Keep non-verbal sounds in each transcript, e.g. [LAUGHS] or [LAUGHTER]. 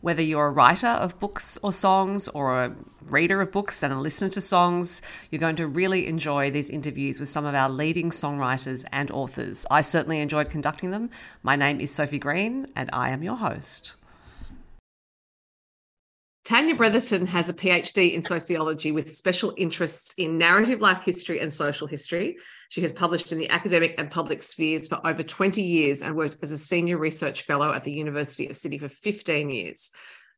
Whether you're a writer of books or songs, or a reader of books and a listener to songs, you're going to really enjoy these interviews with some of our leading songwriters and authors. I certainly enjoyed conducting them. My name is Sophie Green, and I am your host. Tanya Bretherton has a PhD in sociology with special interests in narrative life history and social history. She has published in the academic and public spheres for over 20 years and worked as a senior research fellow at the University of Sydney for 15 years.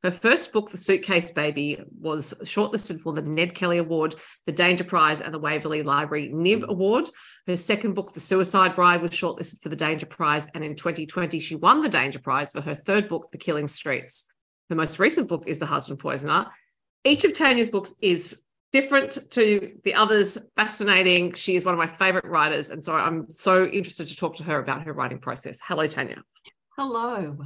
Her first book, The Suitcase Baby, was shortlisted for the Ned Kelly Award, the Danger Prize, and the Waverley Library NIB Award. Her second book, The Suicide Bride, was shortlisted for the Danger Prize, and in 2020, she won the Danger Prize for her third book, The Killing Streets. Her most recent book is The Husband Poisoner. Each of Tanya's books is different to the others, fascinating. She is one of my favorite writers. And so I'm so interested to talk to her about her writing process. Hello, Tanya. Hello.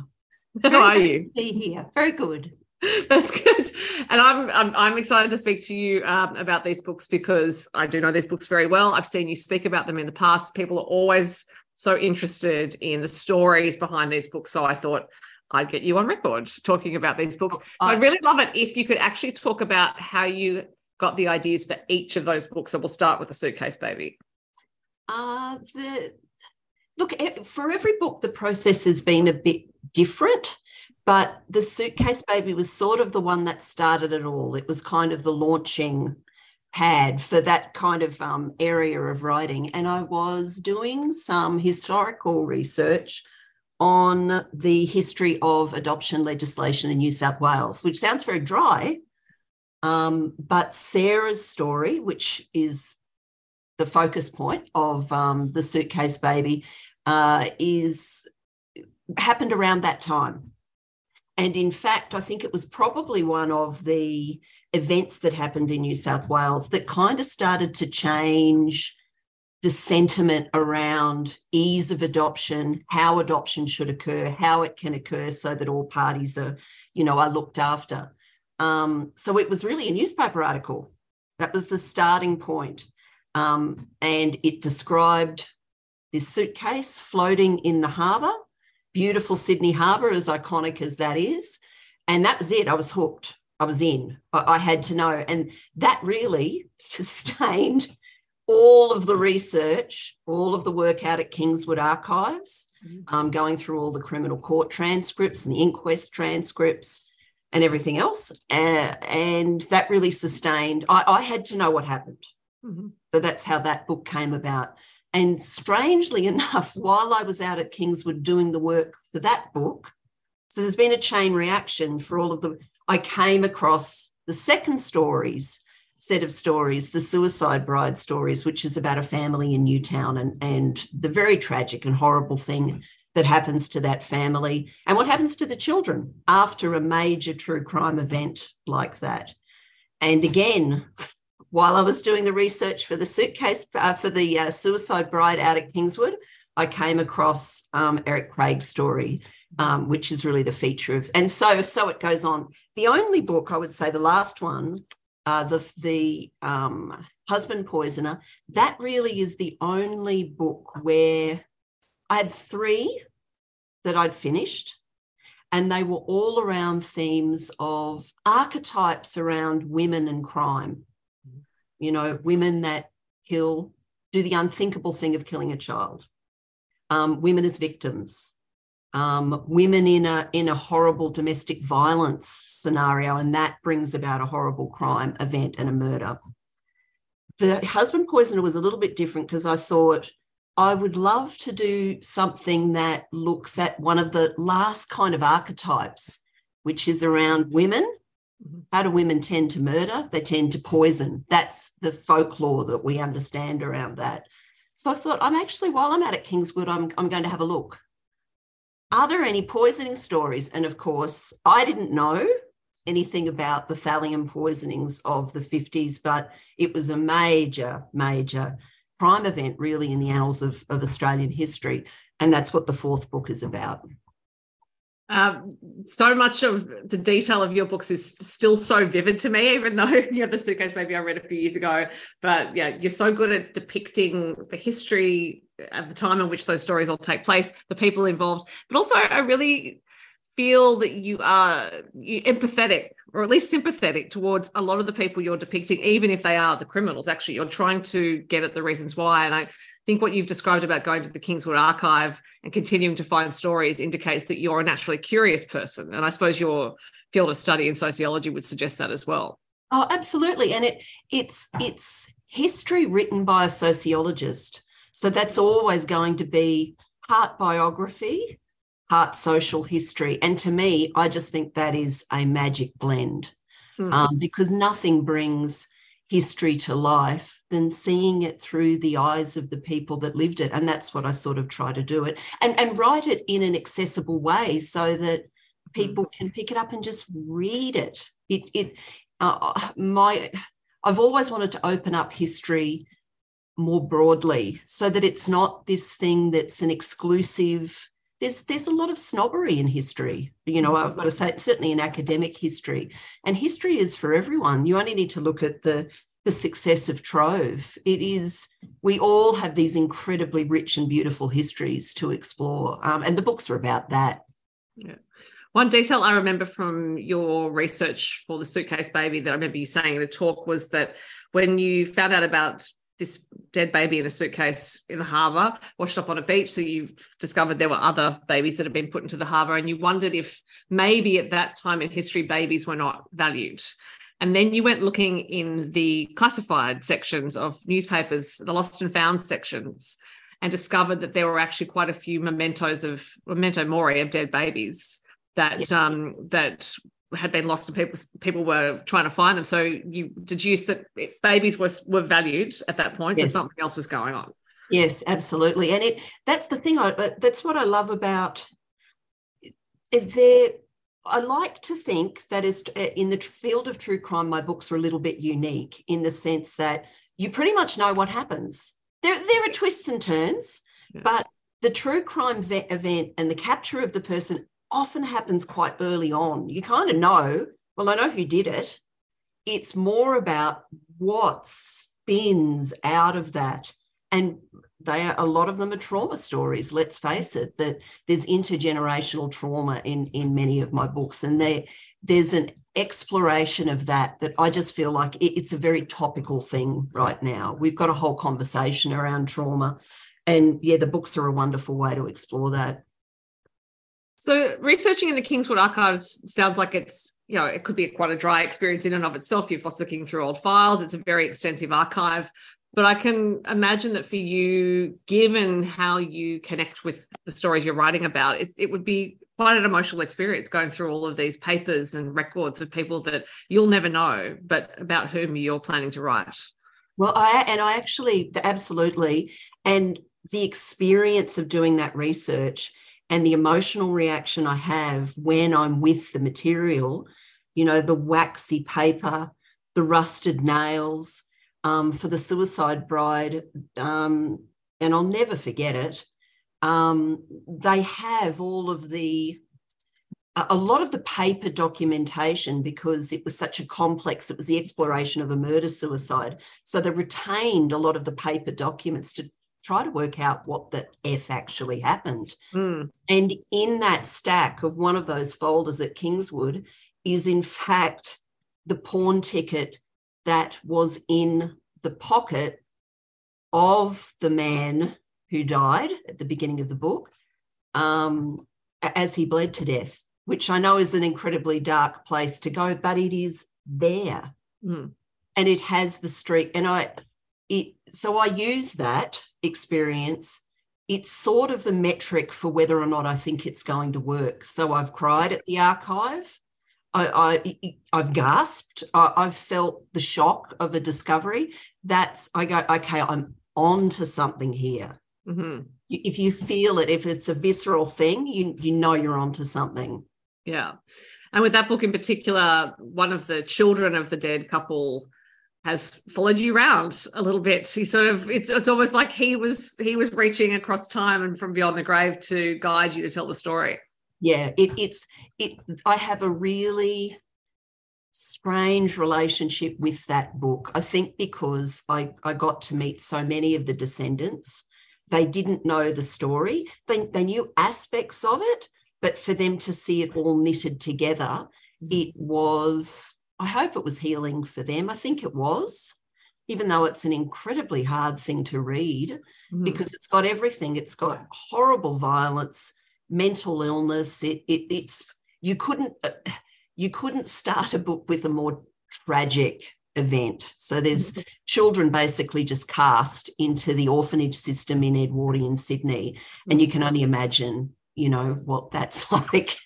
How Very are you? be here. Very good. [LAUGHS] That's good. And I'm, I'm, I'm excited to speak to you um, about these books because I do know these books very well. I've seen you speak about them in the past. People are always so interested in the stories behind these books. So I thought I'd get you on record talking about these books. So I'd really love it if you could actually talk about how you got the ideas for each of those books. So we'll start with the suitcase baby. Uh, the look for every book, the process has been a bit different, but the suitcase baby was sort of the one that started it all. It was kind of the launching pad for that kind of um, area of writing, and I was doing some historical research on the history of adoption legislation in New South Wales, which sounds very dry. Um, but Sarah's story, which is the focus point of um, the suitcase baby, uh, is happened around that time. And in fact, I think it was probably one of the events that happened in New South Wales that kind of started to change the sentiment around ease of adoption, how adoption should occur, how it can occur so that all parties are, you know, are looked after. Um, so it was really a newspaper article. That was the starting point. Um, and it described this suitcase floating in the harbour, beautiful Sydney harbour, as iconic as that is. And that was it. I was hooked. I was in. I, I had to know. And that really [LAUGHS] sustained all of the research, all of the work out at Kingswood Archives, mm-hmm. um, going through all the criminal court transcripts and the inquest transcripts and everything else. Uh, and that really sustained, I, I, had to know what happened. Mm-hmm. So that's how that book came about. And strangely [LAUGHS] enough, while I was out at Kingswood doing the work for that book, so there's been a chain reaction for all of the, I came across the second stories set of stories, the Suicide Bride stories, which is about a family in Newtown and, and the very tragic and horrible thing that happens to that family and what happens to the children after a major true crime event like that. And again, while I was doing the research for the suitcase uh, for the uh, Suicide Bride out at Kingswood, I came across um, Eric Craig's story, um, which is really the feature of, and so so it goes on. The only book I would say, the last one uh, the the um, husband poisoner. That really is the only book where I had three that I'd finished, and they were all around themes of archetypes around women and crime. You know, women that kill, do the unthinkable thing of killing a child, um, women as victims, um, women in a in a horrible domestic violence scenario, and that brings about a horrible crime event and a murder. The husband poisoner was a little bit different because I thought I would love to do something that looks at one of the last kind of archetypes, which is around women. Mm-hmm. How do women tend to murder? They tend to poison. That's the folklore that we understand around that. So I thought, I'm actually, while I'm out at Kingswood, I'm, I'm going to have a look are there any poisoning stories? And of course, I didn't know anything about the thallium poisonings of the 50s, but it was a major, major crime event, really, in the annals of, of Australian history. And that's what the fourth book is about. Um, so much of the detail of your books is still so vivid to me, even though [LAUGHS] you know the suitcase baby I read a few years ago. But yeah, you're so good at depicting the history at the time in which those stories all take place, the people involved, but also I really feel that you are empathetic or at least sympathetic towards a lot of the people you're depicting, even if they are the criminals. Actually, you're trying to get at the reasons why. And I think what you've described about going to the Kingswood Archive and continuing to find stories indicates that you're a naturally curious person. And I suppose your field of study in sociology would suggest that as well. Oh, absolutely. And it it's it's history written by a sociologist. So that's always going to be part biography, part social history. And to me, I just think that is a magic blend mm-hmm. um, because nothing brings history to life than seeing it through the eyes of the people that lived it. And that's what I sort of try to do it and, and write it in an accessible way so that people mm. can pick it up and just read it. It, it, uh, my, I've always wanted to open up history more broadly so that it's not this thing that's an exclusive there's there's a lot of snobbery in history you know i've got to say certainly in academic history and history is for everyone. You only need to look at the the success of trove. It is we all have these incredibly rich and beautiful histories to explore um, and the books are about that. Yeah. One detail I remember from your research for the suitcase baby that I remember you saying in a talk was that when you found out about this dead baby in a suitcase in the harbour, washed up on a beach. So you've discovered there were other babies that had been put into the harbour, and you wondered if maybe at that time in history, babies were not valued. And then you went looking in the classified sections of newspapers, the lost and found sections, and discovered that there were actually quite a few mementos of memento mori of dead babies that yes. um, that had been lost and people people were trying to find them. So you deduce that babies were were valued at that point, yes. so something else was going on. Yes, absolutely, and it that's the thing. I uh, that's what I love about there. I like to think that is uh, in the field of true crime, my books are a little bit unique in the sense that you pretty much know what happens. There, there are twists and turns, yeah. but the true crime event and the capture of the person often happens quite early on. You kind of know, well, I know who did it. It's more about what spins out of that. And they are, a lot of them are trauma stories, let's face it, that there's intergenerational trauma in, in many of my books. And there, there's an exploration of that that I just feel like it, it's a very topical thing right now. We've got a whole conversation around trauma. And yeah, the books are a wonderful way to explore that. So researching in the Kingswood archives sounds like it's, you know, it could be quite a dry experience in and of itself. You're fossicking through old files. It's a very extensive archive. But I can imagine that for you, given how you connect with the stories you're writing about, it, it would be quite an emotional experience going through all of these papers and records of people that you'll never know, but about whom you're planning to write. Well, I and I actually absolutely, and the experience of doing that research and the emotional reaction I have when I'm with the material, you know, the waxy paper, the rusted nails um, for the suicide bride, um, and I'll never forget it. Um, they have all of the a lot of the paper documentation because it was such a complex it was the exploration of a murder suicide so they retained a lot of the paper documents to try to work out what the F actually happened. Mm. And in that stack of one of those folders at Kingswood is, in fact, the pawn ticket that was in the pocket of the man who died at the beginning of the book um, as he bled to death, which I know is an incredibly dark place to go, but it is there. Mm. And it has the streak. And I, it so I use that experience. It's sort of the metric for whether or not I think it's going to work. So I've cried at the archive. I, I have gasped. I, I've felt the shock of a discovery. That's I go okay. I'm on to something here. Mm-hmm. If you feel it, if it's a visceral thing, you you know you're onto something. Yeah, and with that book in particular, one of the children of the dead couple has followed you around a little bit. He sort of it's it's almost like he was he was reaching across time and from beyond the grave to guide you to tell the story. Yeah, it, it's it. I have a really strange relationship with that book. I think because I I got to meet so many of the descendants. They didn't know the story. They they knew aspects of it, but for them to see it all knitted together, mm-hmm. it was, I hope it was healing for them. I think it was, even though it's an incredibly hard thing to read mm-hmm. because it's got everything. It's got horrible violence, mental illness. It, it it's you couldn't uh, you couldn't start a book with a more tragic event. So there's mm-hmm. children basically just cast into the orphanage system in Edwardian Sydney, and you can only imagine, you know, what that's [LAUGHS] like.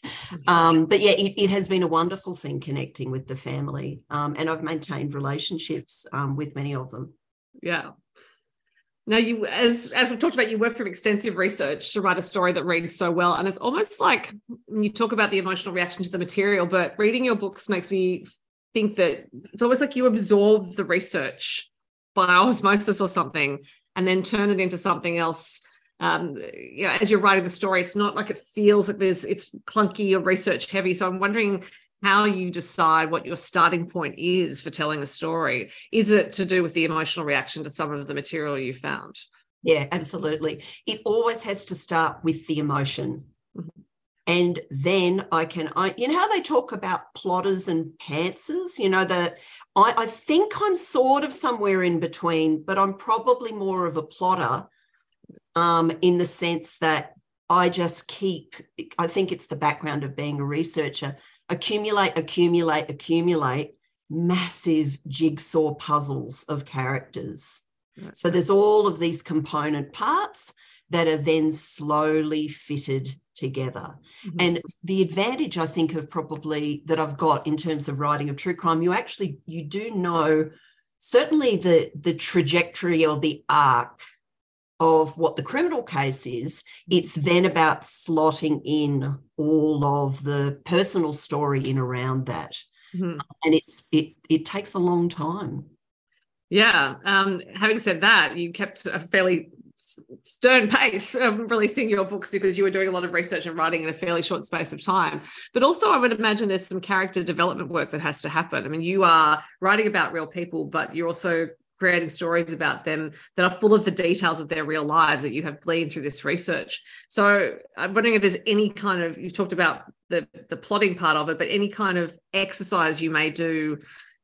Um, but yeah, it, it, has been a wonderful thing connecting with the family, um, and I've maintained relationships um, with many of them. Yeah. Now you, as as we've talked about, you work through extensive research to write a story that reads so well, and it's almost like when you talk about the emotional reaction to the material. But reading your books makes me think that it's almost like you absorb the research by osmosis or something and then turn it into something else um, you know, as you're writing the story, it's not like it feels like there's it's clunky or research heavy. So I'm wondering how you decide what your starting point is for telling a story. Is it to do with the emotional reaction to some of the material you found? Yeah, absolutely. It always has to start with the emotion. Mm-hmm and then I can, I, you know how they talk about plotters and pantsers, you know, that I, I think I'm sort of somewhere in between, but I'm probably more of a plotter um, in the sense that I just keep, I think it's the background of being a researcher, accumulate, accumulate, accumulate massive jigsaw puzzles of characters. So there's all of these component parts that are then slowly fitted together. Mm-hmm. And the advantage I think of probably that I've got in terms of writing of true crime, you actually you do know certainly the the trajectory or the arc of what the criminal case is. It's then about slotting in all of the personal story in around that. Mm-hmm. And it's it it takes a long time. Yeah. Um, having said that, you kept a fairly stern pace um, releasing your books because you were doing a lot of research and writing in a fairly short space of time. But also, I would imagine there's some character development work that has to happen. I mean, you are writing about real people, but you're also creating stories about them that are full of the details of their real lives that you have gleaned through this research. So I'm wondering if there's any kind of you've talked about the the plotting part of it, but any kind of exercise you may do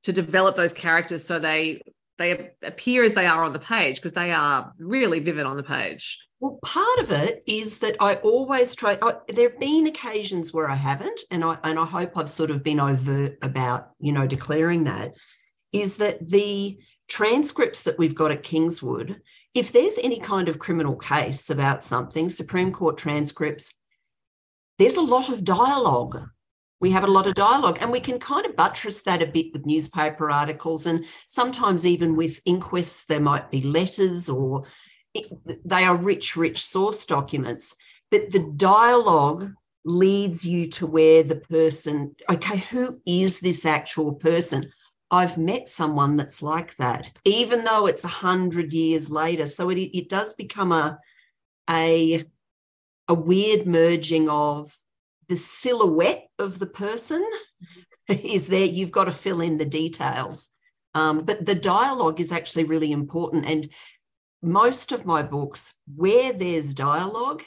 to develop those characters so they they appear as they are on the page because they are really vivid on the page. Well, part of it is that I always try. I, there have been occasions where I haven't, and I and I hope I've sort of been overt about you know declaring that. Is that the transcripts that we've got at Kingswood? If there's any kind of criminal case about something, Supreme Court transcripts, there's a lot of dialogue we have a lot of dialogue and we can kind of buttress that a bit with newspaper articles and sometimes even with inquests there might be letters or it, they are rich rich source documents but the dialogue leads you to where the person okay who is this actual person i've met someone that's like that even though it's a hundred years later so it, it does become a a a weird merging of the silhouette of the person [LAUGHS] is there. You've got to fill in the details. Um, but the dialogue is actually really important. And most of my books, where there's dialogue,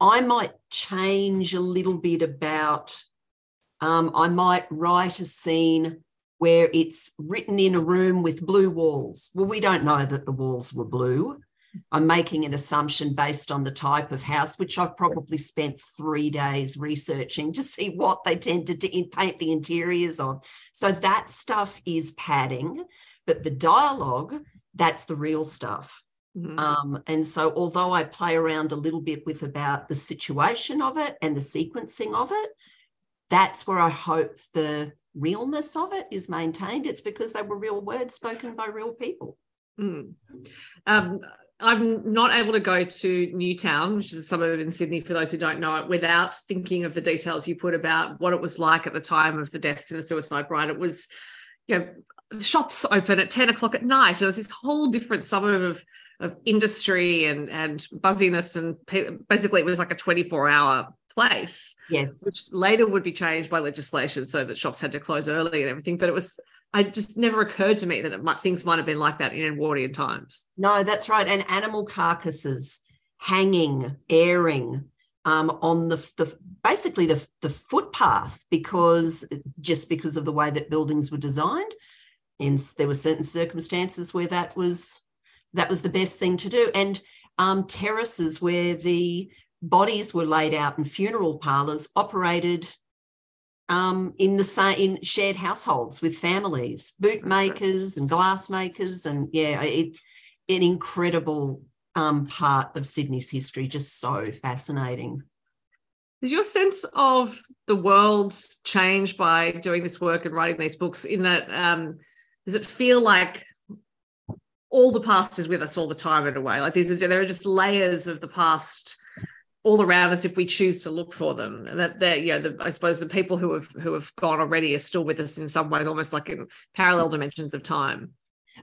I might change a little bit about, um, I might write a scene where it's written in a room with blue walls. Well, we don't know that the walls were blue. I'm making an assumption based on the type of house, which I've probably spent three days researching to see what they tended to paint the interiors on. So that stuff is padding, but the dialogue, that's the real stuff. Mm-hmm. Um, and so, although I play around a little bit with about the situation of it and the sequencing of it, that's where I hope the realness of it is maintained. It's because they were real words spoken by real people. Mm. Um, I'm not able to go to Newtown, which is a suburb in Sydney, for those who don't know it, without thinking of the details you put about what it was like at the time of the deaths in the suicide bride. It was, you know, shops open at 10 o'clock at night. It was this whole different suburb of, of industry and, and buzziness. And basically, it was like a 24 hour place, yes. which later would be changed by legislation so that shops had to close early and everything. But it was I just never occurred to me that might, things might have been like that in Edwardian times. No, that's right. And animal carcasses hanging, airing, um, on the, the basically the, the footpath because just because of the way that buildings were designed and there were certain circumstances where that was that was the best thing to do and um, terraces where the bodies were laid out in funeral parlors operated um, in the same in shared households with families, bootmakers and glassmakers, and yeah, it's an incredible um, part of Sydney's history. Just so fascinating. Is your sense of the world changed by doing this work and writing these books? In that, um, does it feel like all the past is with us all the time in a way? Like these are there are just layers of the past all around us if we choose to look for them. And that that you know, the, I suppose the people who have who have gone already are still with us in some ways, almost like in parallel dimensions of time.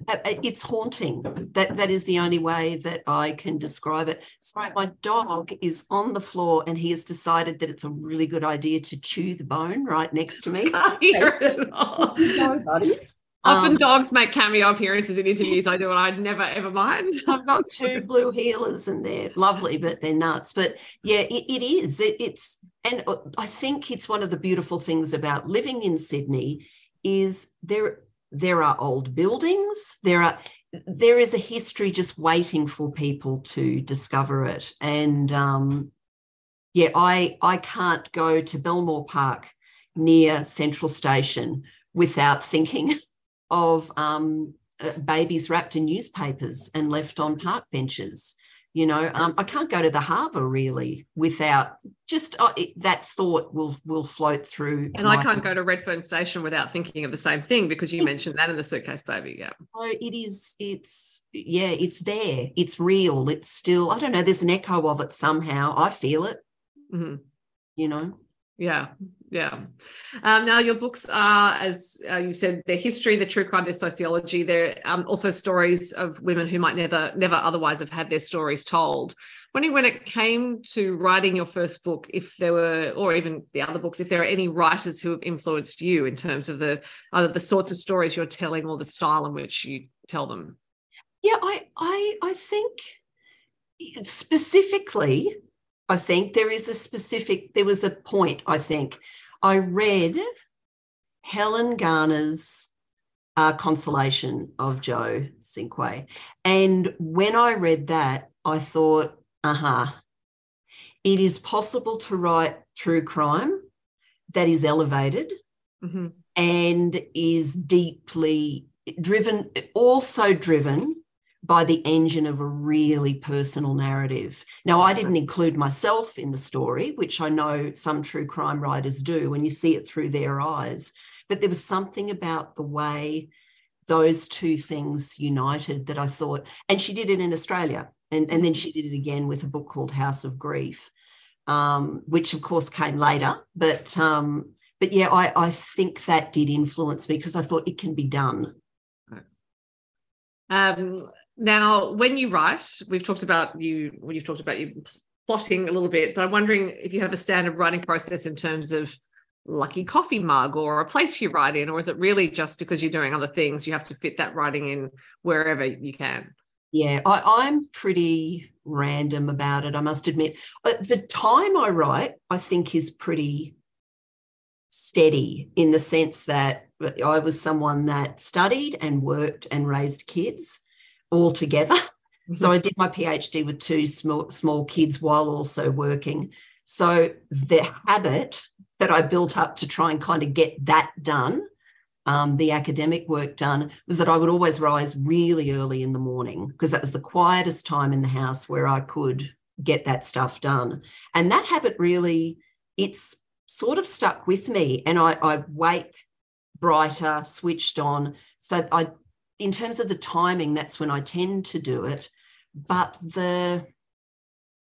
Uh, uh, it's haunting. That that is the only way that I can describe it. Sorry, my dog is on the floor and he has decided that it's a really good idea to chew the bone right next to me. I hear it all. buddy. Often um, dogs make cameo appearances in interviews I do, and I'd never ever mind. [LAUGHS] I've got two blue heelers, and they're lovely, but they're nuts. But yeah, it, it is. It, it's, and uh, I think it's one of the beautiful things about living in Sydney is there there are old buildings. There are there is a history just waiting for people to discover it. And um, yeah, I I can't go to Belmore Park near Central Station without thinking [LAUGHS] of um, uh, babies wrapped in newspapers and left on park benches. You know, um, I can't go to the harbour really without just uh, it, that thought will will float through. And I can't go to Redfern Station without thinking of the same thing because you mentioned that in the suitcase baby. Yeah. Oh, it is. It's yeah. It's there. It's real. It's still. I don't know. There's an echo of it somehow. I feel it. Mm-hmm. You know. Yeah, yeah. Um, now, your books are, as uh, you said, their history, their true crime, their sociology. They're um, also stories of women who might never, never otherwise have had their stories told. Wondering when it came to writing your first book, if there were, or even the other books, if there are any writers who have influenced you in terms of the either the sorts of stories you're telling or the style in which you tell them. Yeah, I, I, I think specifically I think there is a specific, there was a point, I think. I read Helen Garner's uh, Consolation of Joe Cinque. And when I read that, I thought, uh huh, it is possible to write true crime that is elevated mm-hmm. and is deeply driven, also driven by the engine of a really personal narrative. Now, I didn't include myself in the story, which I know some true crime writers do when you see it through their eyes. But there was something about the way those two things united that I thought, and she did it in Australia. And, and then she did it again with a book called House of Grief, um, which of course came later. But um, but yeah, I, I think that did influence me because I thought it can be done. Um, now, when you write, we've talked about you, you've talked about you plotting a little bit, but I'm wondering if you have a standard writing process in terms of lucky coffee mug or a place you write in, or is it really just because you're doing other things, you have to fit that writing in wherever you can? Yeah, I, am pretty random about it, I must admit. But the time I write, I think, is pretty steady in the sense that uh, I was someone that studied and worked and raised kids all together. Mm-hmm. [LAUGHS] So I did my PhD with two small small kids while also working. So the habit that I built up to try and kind of get that done, um, the academic work done, was that I would always rise really early in the morning because that was the quietest time in the house where I could get that stuff done. And that habit really, it's sort of stuck with me. And I, I wake brighter, switched on. So I in terms of the timing, that's when I tend to do it. But the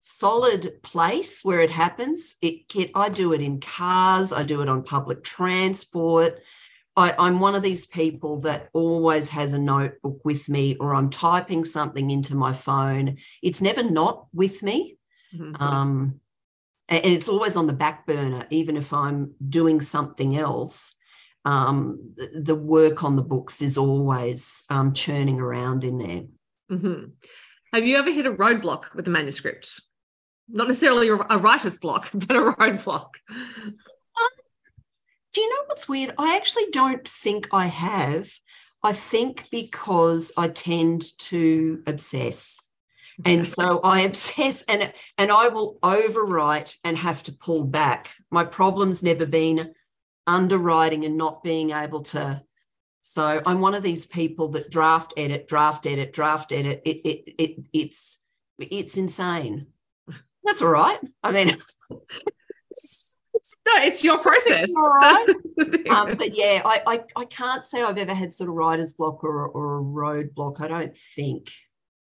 solid place where it happens, it I do it in cars, I do it on public transport. I, I'm one of these people that always has a notebook with me, or I'm typing something into my phone. It's never not with me. Mm-hmm. Um, and it's always on the back burner, even if I'm doing something else um, the, work on the books is always um, churning around in there. Mm-hmm. Have you ever hit a roadblock with a manuscript? Not necessarily a writer's block, [LAUGHS] but a roadblock. Um, do you know what's weird? I actually don't think I have. I think because I tend to obsess. And so I [LAUGHS] obsess and and I will overwrite and have to pull back. My problem's never been underwriting and not being able to. So I'm one of these people that draft edit, draft edit, draft edit. It it it it's it's insane. [LAUGHS] That's all right. I mean [LAUGHS] no, it's your process. All right. [LAUGHS] um, but yeah, I, I, I can't say I've ever had sort of writer's block or, or a road block. I don't think.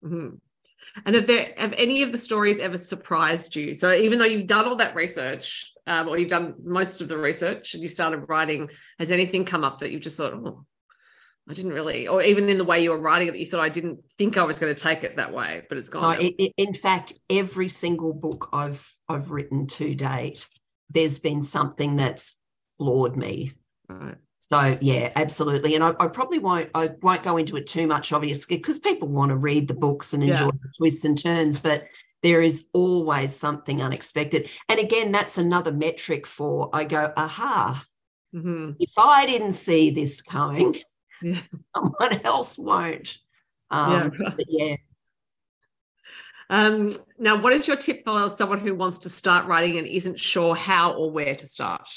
Mm-hmm. And have there have any of the stories ever surprised you? So even though you've done all that research, um, or you've done most of the research and you started writing, has anything come up that you've just thought, oh, I didn't really, or even in the way you were writing it, that you thought I didn't think I was going to take it that way, but it's gone. No, it, in fact, every single book I've I've written to date there's been something that's floored me. Right. So yeah, absolutely. And I, I, probably won't I won't go into it too much, obviously, because people want to read the books and enjoy yeah. the twists and turns, but there is always something unexpected. And again, that's another metric for I go, aha. Mm-hmm. If I didn't see this coming, [LAUGHS] yeah. someone else won't. Um, yeah. yeah, um, now, what is your tip for someone who wants to start writing and isn't sure how or where to start?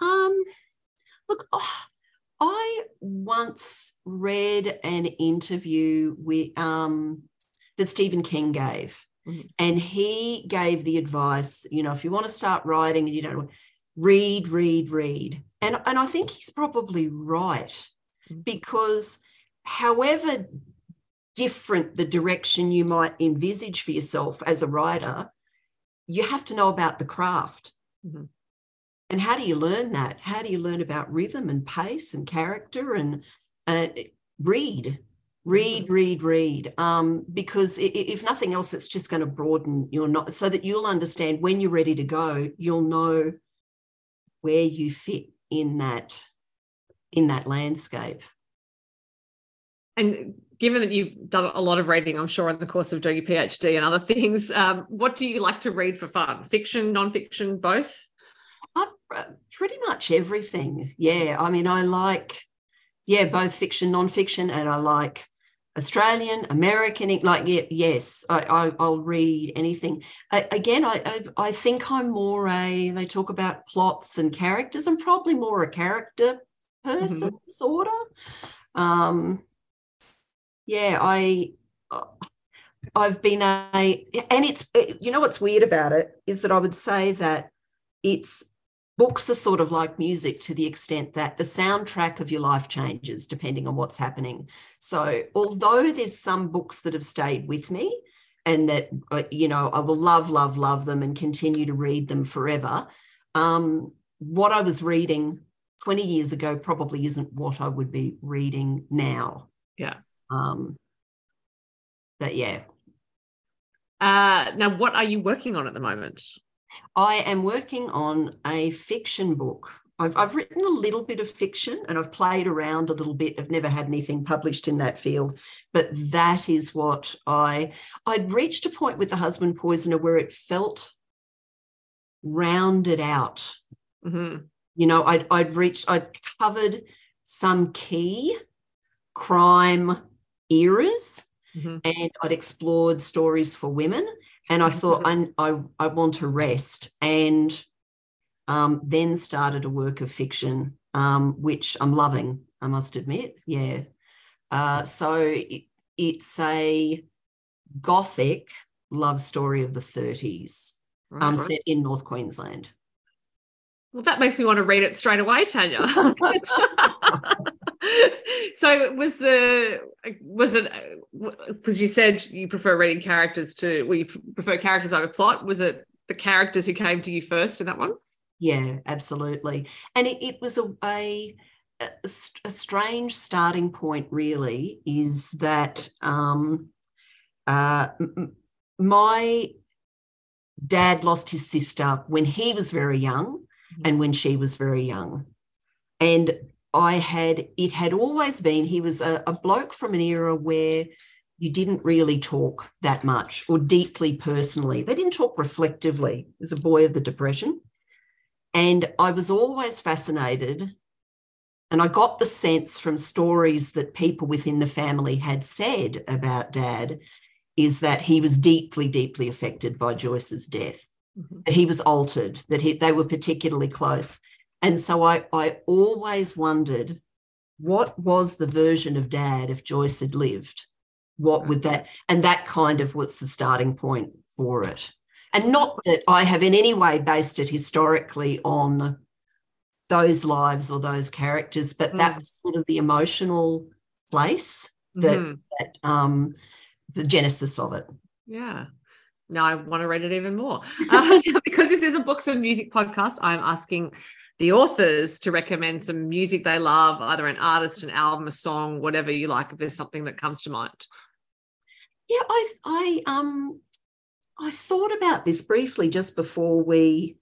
Um, look, oh, I once read an interview with um, that Stephen King gave, mm-hmm. and he gave the advice. You know, if you want to start writing and you don't read, read, read, and and I think he's probably right mm-hmm. because however different the direction you might envisage for yourself as a writer, you have to know about the craft. Mm-hmm. And how do you learn that? How do you learn about rhythm and pace and character and uh, read, read, read, read? Um, because if nothing else, it's just going to broaden your not so that you'll understand when you're ready to go. You'll know where you fit in that in that landscape. And given that you've done a lot of reading, I'm sure, in the course of doing your PhD and other things, um, what do you like to read for fun? Fiction, nonfiction, both? Uh, pretty much everything. Yeah. I mean, I like, yeah, both fiction, nonfiction, and I like Australian, American, like, yeah, yes, I, I, will read anything. I, again, I, I, I think I'm more a, they talk about plots and characters. I'm probably more a character person, mm-hmm. sort of. Um, yeah, I uh, I've been a and it's you know what's weird about it is that I would say that it's books are sort of like music to the extent that the soundtrack of your life changes depending on what's happening. So although there's some books that have stayed with me and that uh, you know I will love love love them and continue to read them forever, um, what I was reading 20 years ago probably isn't what I would be reading now. Yeah. Um, but yeah. Uh, now, what are you working on at the moment? I am working on a fiction book. I've, I've written a little bit of fiction and I've played around a little bit. I've never had anything published in that field, but that is what I I'd reached a point with the husband poisoner where it felt rounded out. Mm-hmm. You know, I'd I'd reached I'd covered some key crime eras mm-hmm. and I'd explored stories for women. And I thought, I, I, I want to rest. And um, then started a work of fiction, um, which I'm loving, I must admit. Yeah. Uh, so it, it's a gothic love story of the 30s, right, um, right. set in North Queensland. Well, that makes me want to read it straight away, Tanya. [LAUGHS] [LAUGHS] [LAUGHS] [LAUGHS] so was the was it because you said you prefer reading characters to well you prefer characters over plot. Was it the characters who came to you first in that one? Yeah absolutely. And it, it was a, a a strange starting point really is that um, uh, my dad lost his sister when he was very young mm-hmm. and when she was very young. And I had, it had always been, he was a, a bloke from an era where you didn't really talk that much or deeply personally. They didn't talk reflectively as a boy of the Depression. And I was always fascinated. And I got the sense from stories that people within the family had said about dad is that he was deeply, deeply affected by Joyce's death, mm-hmm. that he was altered, that he, they were particularly close. And so I, I always wondered what was the version of dad if Joyce had lived? What would that, and that kind of was the starting point for it. And not that I have in any way based it historically on those lives or those characters, but mm. that was sort of the emotional place that, mm. that um, the genesis of it. Yeah. Now I want to read it even more. [LAUGHS] Uh, [LAUGHS] because this is a books and music podcast, I'm asking the authors to recommend some music they love, either an artist, an album, a song, whatever you like, if there's something that comes to mind. Yeah, I I um I thought about this briefly just before we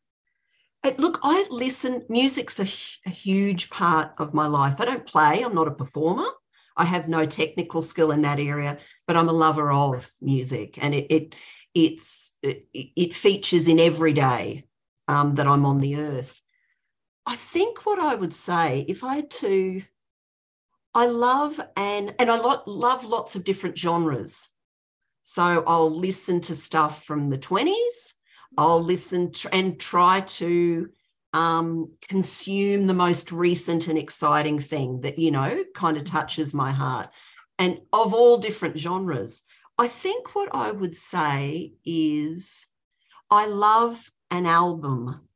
look, I listen, music's a, a huge part of my life. I don't play, I'm not a performer. I have no technical skill in that area, but I'm a lover of music and it, it it's it, it features in every day um, that I'm on the earth. I think what I would say, if I had to, I love and and I lo- love lots of different genres. So I'll listen to stuff from the 20s. I'll listen to, and try to um, consume the most recent and exciting thing that, you know, kind of touches my heart. And of all different genres, I think what I would say is I love an album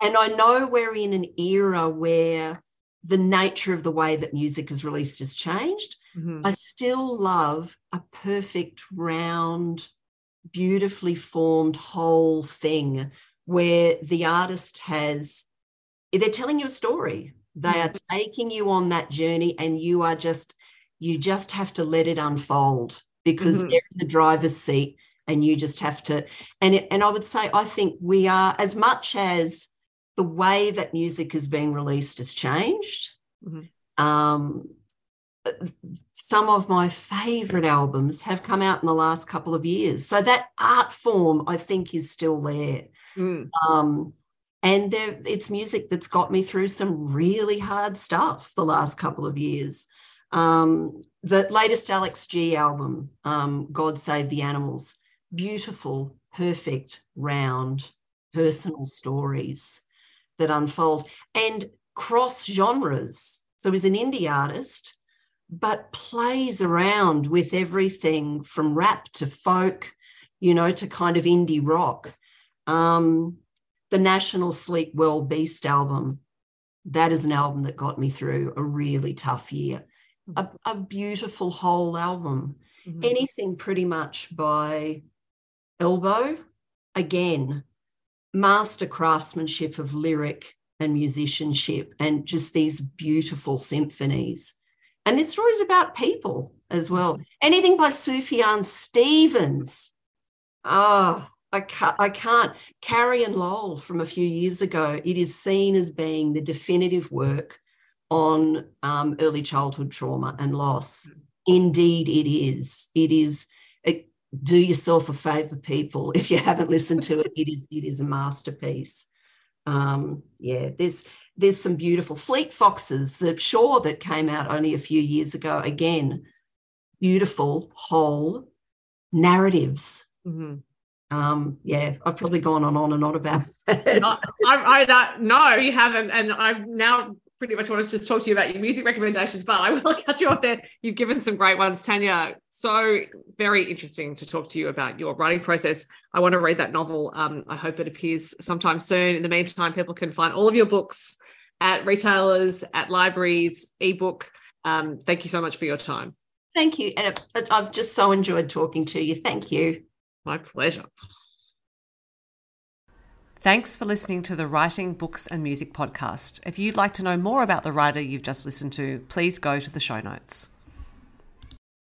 and I know we're in an era where the nature of the way that music is released has changed. Mm-hmm. I still love a perfect, round, beautifully formed whole thing where the artist has, they're telling you a story. They mm-hmm. are taking you on that journey, and you are just, you just have to let it unfold because mm-hmm. they're in the driver's seat and you just have to and it, and I would say I think we are as much as the way that music is being released has changed. Mm-hmm. Um, some of my favorite albums have come out in the last couple of years. So that art form, I think, is still there. Mm. Um, and there, it's music that's got me through some really hard stuff the last couple of years. Um, the latest Alex G album, um, God Save the Animals, beautiful, perfect, round, personal stories that unfold and cross genres. So he's an indie artist, but plays around with everything from rap to folk, you know, to kind of indie rock. Um, the National Sleep Well Beast album, that is an album that got me through a really tough year. A, a beautiful whole album. Mm-hmm. Anything pretty much by Elbow, again, master craftsmanship of lyric and musicianship and just these beautiful symphonies. And this story is about people as well. Anything by Sufjan Stevens. Ah, oh, I can't, I can't. Carrie and Lowell from a few years ago, it is seen as being the definitive work on um, early childhood trauma and loss. Indeed, it is. It is. Do yourself a favor, people. If you haven't listened to it, it is. It is a masterpiece. Um, yeah, there's there's some beautiful Fleet Foxes, the Shore that came out only a few years ago. Again, beautiful whole narratives. Mm-hmm. Um, yeah, I've probably gone on, on and on about that. I, I, I, no, you haven't, and I'm now pretty much want to just talk to you about your music recommendations, but I will [LAUGHS] cut you off there. You've given some great ones, Tanya. So very interesting to talk to you about your writing process. I want to read that novel. Um, I hope it appears sometime soon. In the meantime, people can find all of your books at retailers, at libraries, ebook. Um, thank you so much for your time. Thank you. And I've just so enjoyed talking to you. Thank you. My pleasure. Thanks for listening to the Writing, Books and Music podcast. If you'd like to know more about the writer you've just listened to, please go to the show notes.